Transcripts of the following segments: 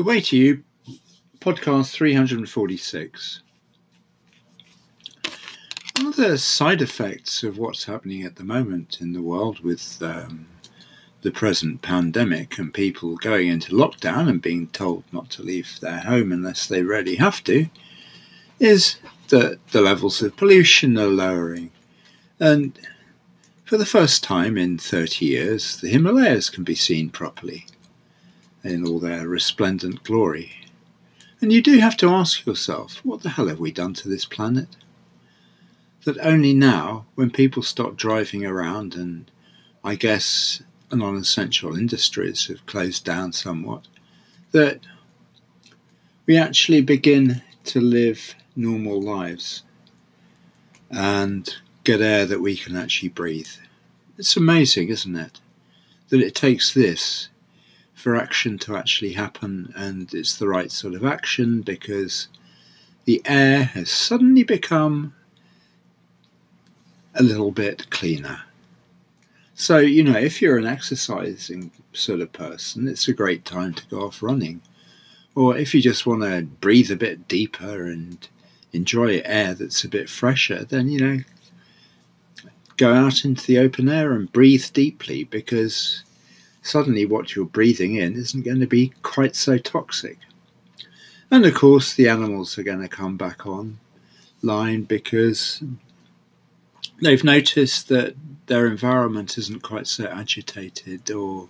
The Way to You, podcast 346. One of the side effects of what's happening at the moment in the world with um, the present pandemic and people going into lockdown and being told not to leave their home unless they really have to is that the levels of pollution are lowering. And for the first time in 30 years, the Himalayas can be seen properly in all their resplendent glory. And you do have to ask yourself, what the hell have we done to this planet? That only now, when people stop driving around and I guess non essential industries have closed down somewhat, that we actually begin to live normal lives and get air that we can actually breathe. It's amazing, isn't it? That it takes this for action to actually happen, and it's the right sort of action because the air has suddenly become a little bit cleaner. So, you know, if you're an exercising sort of person, it's a great time to go off running. Or if you just want to breathe a bit deeper and enjoy air that's a bit fresher, then, you know, go out into the open air and breathe deeply because suddenly what you're breathing in isn't going to be quite so toxic. And of course, the animals are going to come back on line because they've noticed that their environment isn't quite so agitated or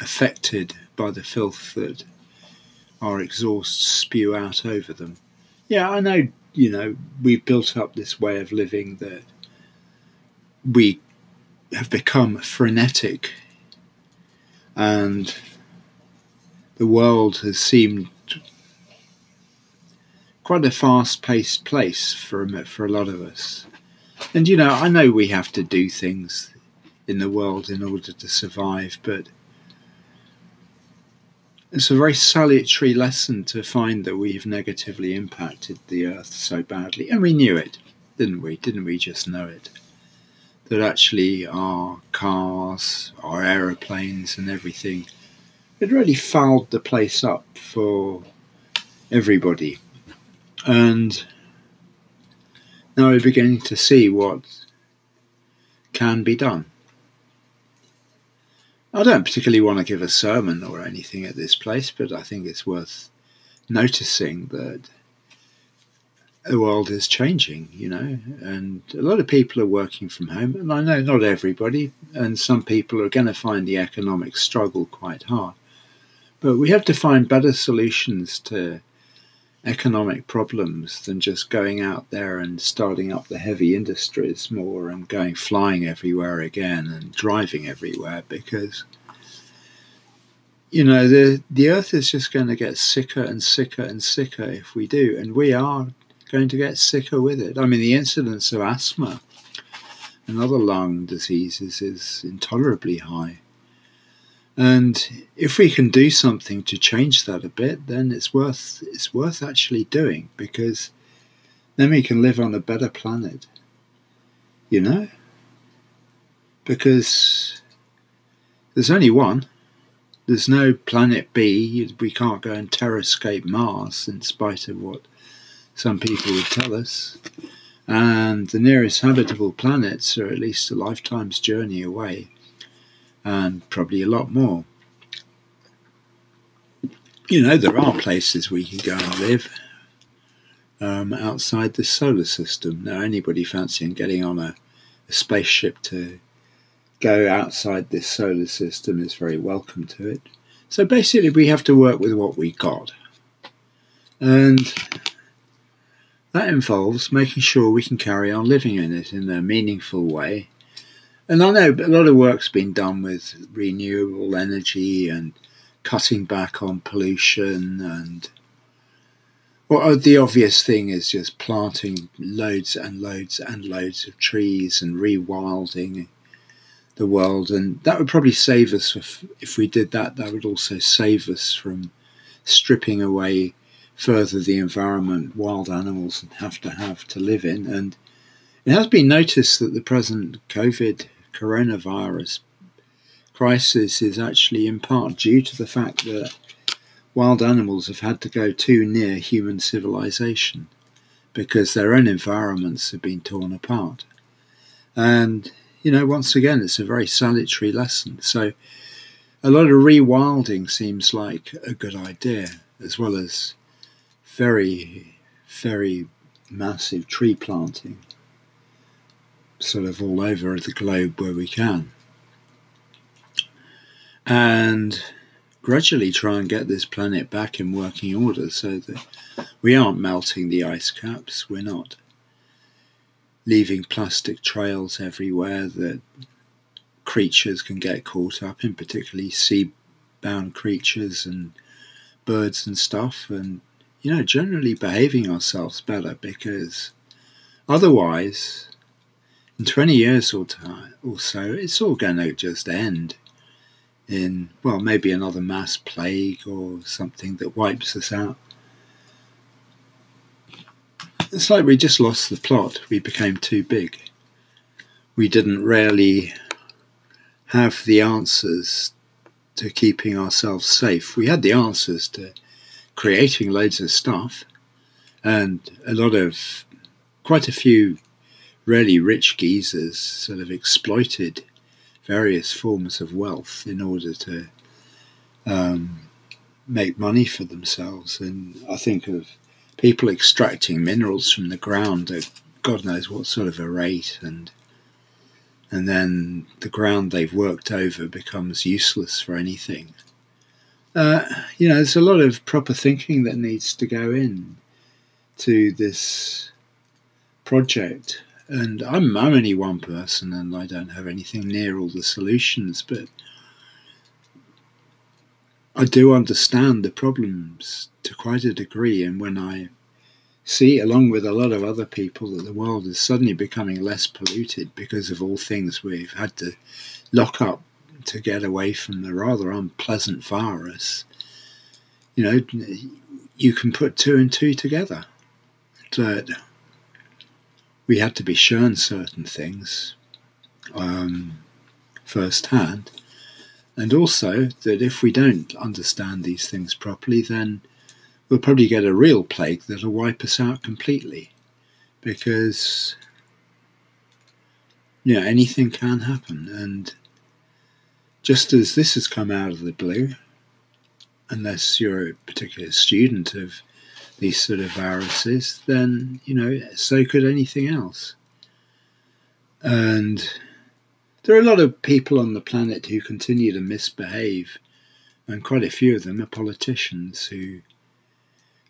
affected by the filth that our exhausts spew out over them. Yeah, I know, you know, we've built up this way of living that we have become frenetic and the world has seemed quite a fast-paced place for for a lot of us. And you know, I know we have to do things in the world in order to survive, but it's a very salutary lesson to find that we've negatively impacted the earth so badly, and we knew it, didn't we? Didn't we just know it? That actually our cars, our aeroplanes, and everything had really fouled the place up for everybody. And now we're beginning to see what can be done. I don't particularly want to give a sermon or anything at this place, but I think it's worth noticing that the world is changing, you know, and a lot of people are working from home, and I know not everybody, and some people are going to find the economic struggle quite hard. But we have to find better solutions to economic problems than just going out there and starting up the heavy industries more and going flying everywhere again and driving everywhere because you know the the earth is just going to get sicker and sicker and sicker if we do and we are going to get sicker with it. I mean, the incidence of asthma and other lung diseases is intolerably high. And if we can do something to change that a bit, then it's worth it's worth actually doing because then we can live on a better planet. You know? Because there's only one. There's no planet B. We can't go and terrascape Mars in spite of what some people would tell us. And the nearest habitable planets are at least a lifetime's journey away, and probably a lot more. You know, there are places we can go and live um, outside the solar system. Now, anybody fancying getting on a, a spaceship to go outside this solar system is very welcome to it. So basically, we have to work with what we got. And that involves making sure we can carry on living in it in a meaningful way. And I know a lot of work's been done with renewable energy and cutting back on pollution and well, the obvious thing is just planting loads and loads and loads of trees and rewilding the world, and that would probably save us if, if we did that. That would also save us from stripping away further the environment wild animals have to have to live in. And it has been noticed that the present COVID coronavirus crisis is actually in part due to the fact that wild animals have had to go too near human civilization because their own environments have been torn apart. And, you know, once again, it's a very salutary lesson. So, a lot of rewilding seems like a good idea, as well as very, very massive tree planting, sort of all over the globe where we can. And gradually try and get this planet back in working order so that we aren't melting the ice caps, we're not leaving plastic trails everywhere that creatures can get caught up in, particularly sea bound creatures and birds and stuff, and you know, generally behaving ourselves better because otherwise, in 20 years or, or so, it's all going to just end in, well, maybe another mass plague or something that wipes us out. It's like we just lost the plot. We became too big. We didn't really have the answers to keeping ourselves safe. We had the answers to creating loads of stuff and a lot of, quite a few really rich geezers sort of exploited various forms of wealth in order to um, make money for themselves. And I think of people extracting minerals from the ground at God knows what sort of a rate, and and then the ground they've worked over becomes useless for anything. Uh, you know, there's a lot of proper thinking that needs to go in to this project and I'm, I'm only one person and I don't have anything near all the solutions, but I do understand the problems to quite a degree. And when I see, along with a lot of other people, that the world is suddenly becoming less polluted because of all things we've had to lock up to get away from the rather unpleasant virus, you know, you can put two and two together. That we had to be shown certain things um, firsthand, and also that if we don't understand these things properly, then we'll probably get a real plague that'll wipe us out completely, because you know anything can happen, and just as this has come out of the blue, unless you're a particular student of these sort of viruses, then, you know, so could anything else. And there are a lot of people on the planet who continue to misbehave, and quite a few of them are politicians who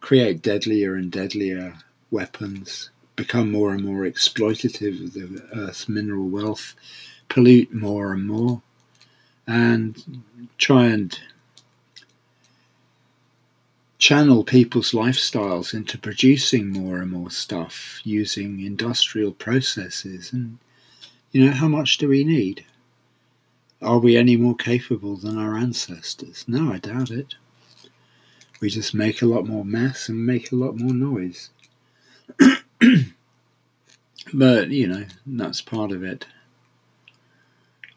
create deadlier and deadlier weapons, become more and more exploitative of the Earth's mineral wealth, pollute more and more, and try and channel people's lifestyles into producing more and more stuff using industrial processes. And, you know, how much do we need? Are we any more capable than our ancestors? No, I doubt it. We just make a lot more mess and make a lot more noise. but, you know, that's part of it.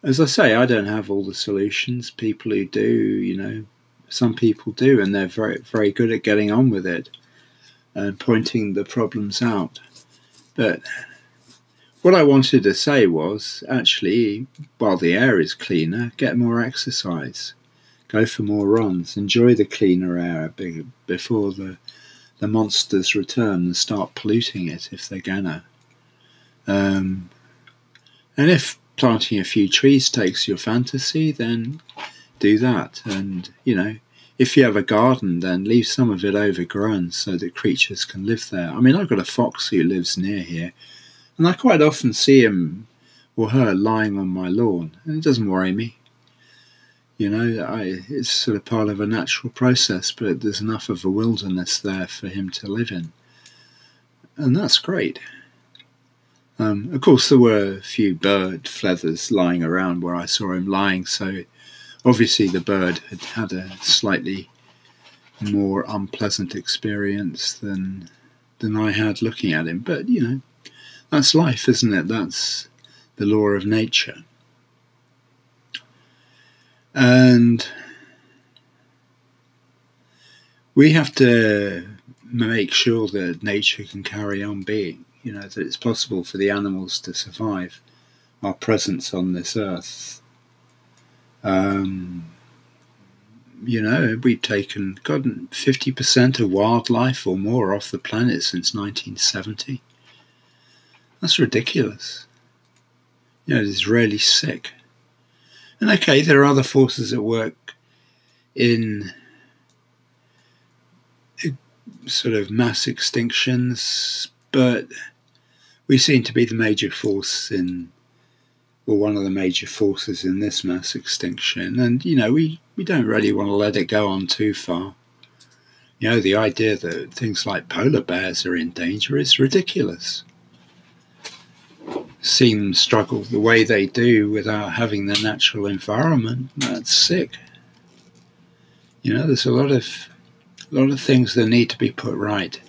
As I say, I don't have all the solutions. People who do, you know, some people do, and they're very very good at getting on with it and pointing the problems out. But what I wanted to say was actually, while the air is cleaner, get more exercise, go for more runs, enjoy the cleaner air before the the monsters return and start polluting it if they're gonna. Um, and if planting a few trees takes your fantasy, then do that. And, you know, if you have a garden, then leave some of it overgrown so that creatures can live there. I mean, I've got a fox who lives near here, and I quite often see him or her lying on my lawn, and it doesn't worry me. You know, I, it's sort of part of a natural process, but there's enough of a wilderness there for him to live in. And that's great. Um, of course, there were a few bird feathers lying around where I saw him lying, so Obviously, the bird had had a slightly more unpleasant experience than than I had looking at him. But you know, that's life, isn't it? That's the law of nature. And we have to make sure that nature can carry on being, you know, that it's possible for the animals to survive our presence on this earth. Um, you know, we've taken, God, 50% of wildlife or more off the planet since 1970. That's ridiculous. You know, it's really sick. And okay, there are other forces at work in sort of mass extinctions, but we seem to be the major force in, or one of the major forces in this mass extinction. And, you know, we, we don't really want to let it go on too far. You know, the idea that things like polar bears are in danger is ridiculous. Seeing them struggle the way they do without having the natural environment, that's sick. You know, there's a lot of a lot of things that need to be put right.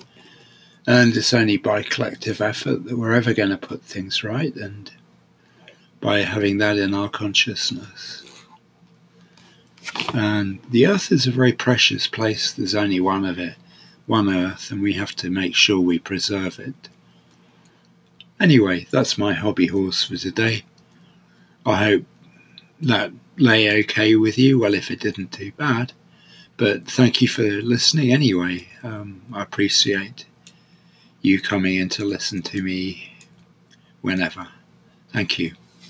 And it's only by collective effort that we're ever going to put things right, and by having that in our consciousness. And the earth is a very precious place. There's only one of it, one earth, and we have to make sure we preserve it. Anyway, that's my hobby horse for today. I hope that lay okay with you. Well, if it didn't, too bad. But thank you for listening anyway. Um, I appreciate you coming in to listen to me whenever. Thank you.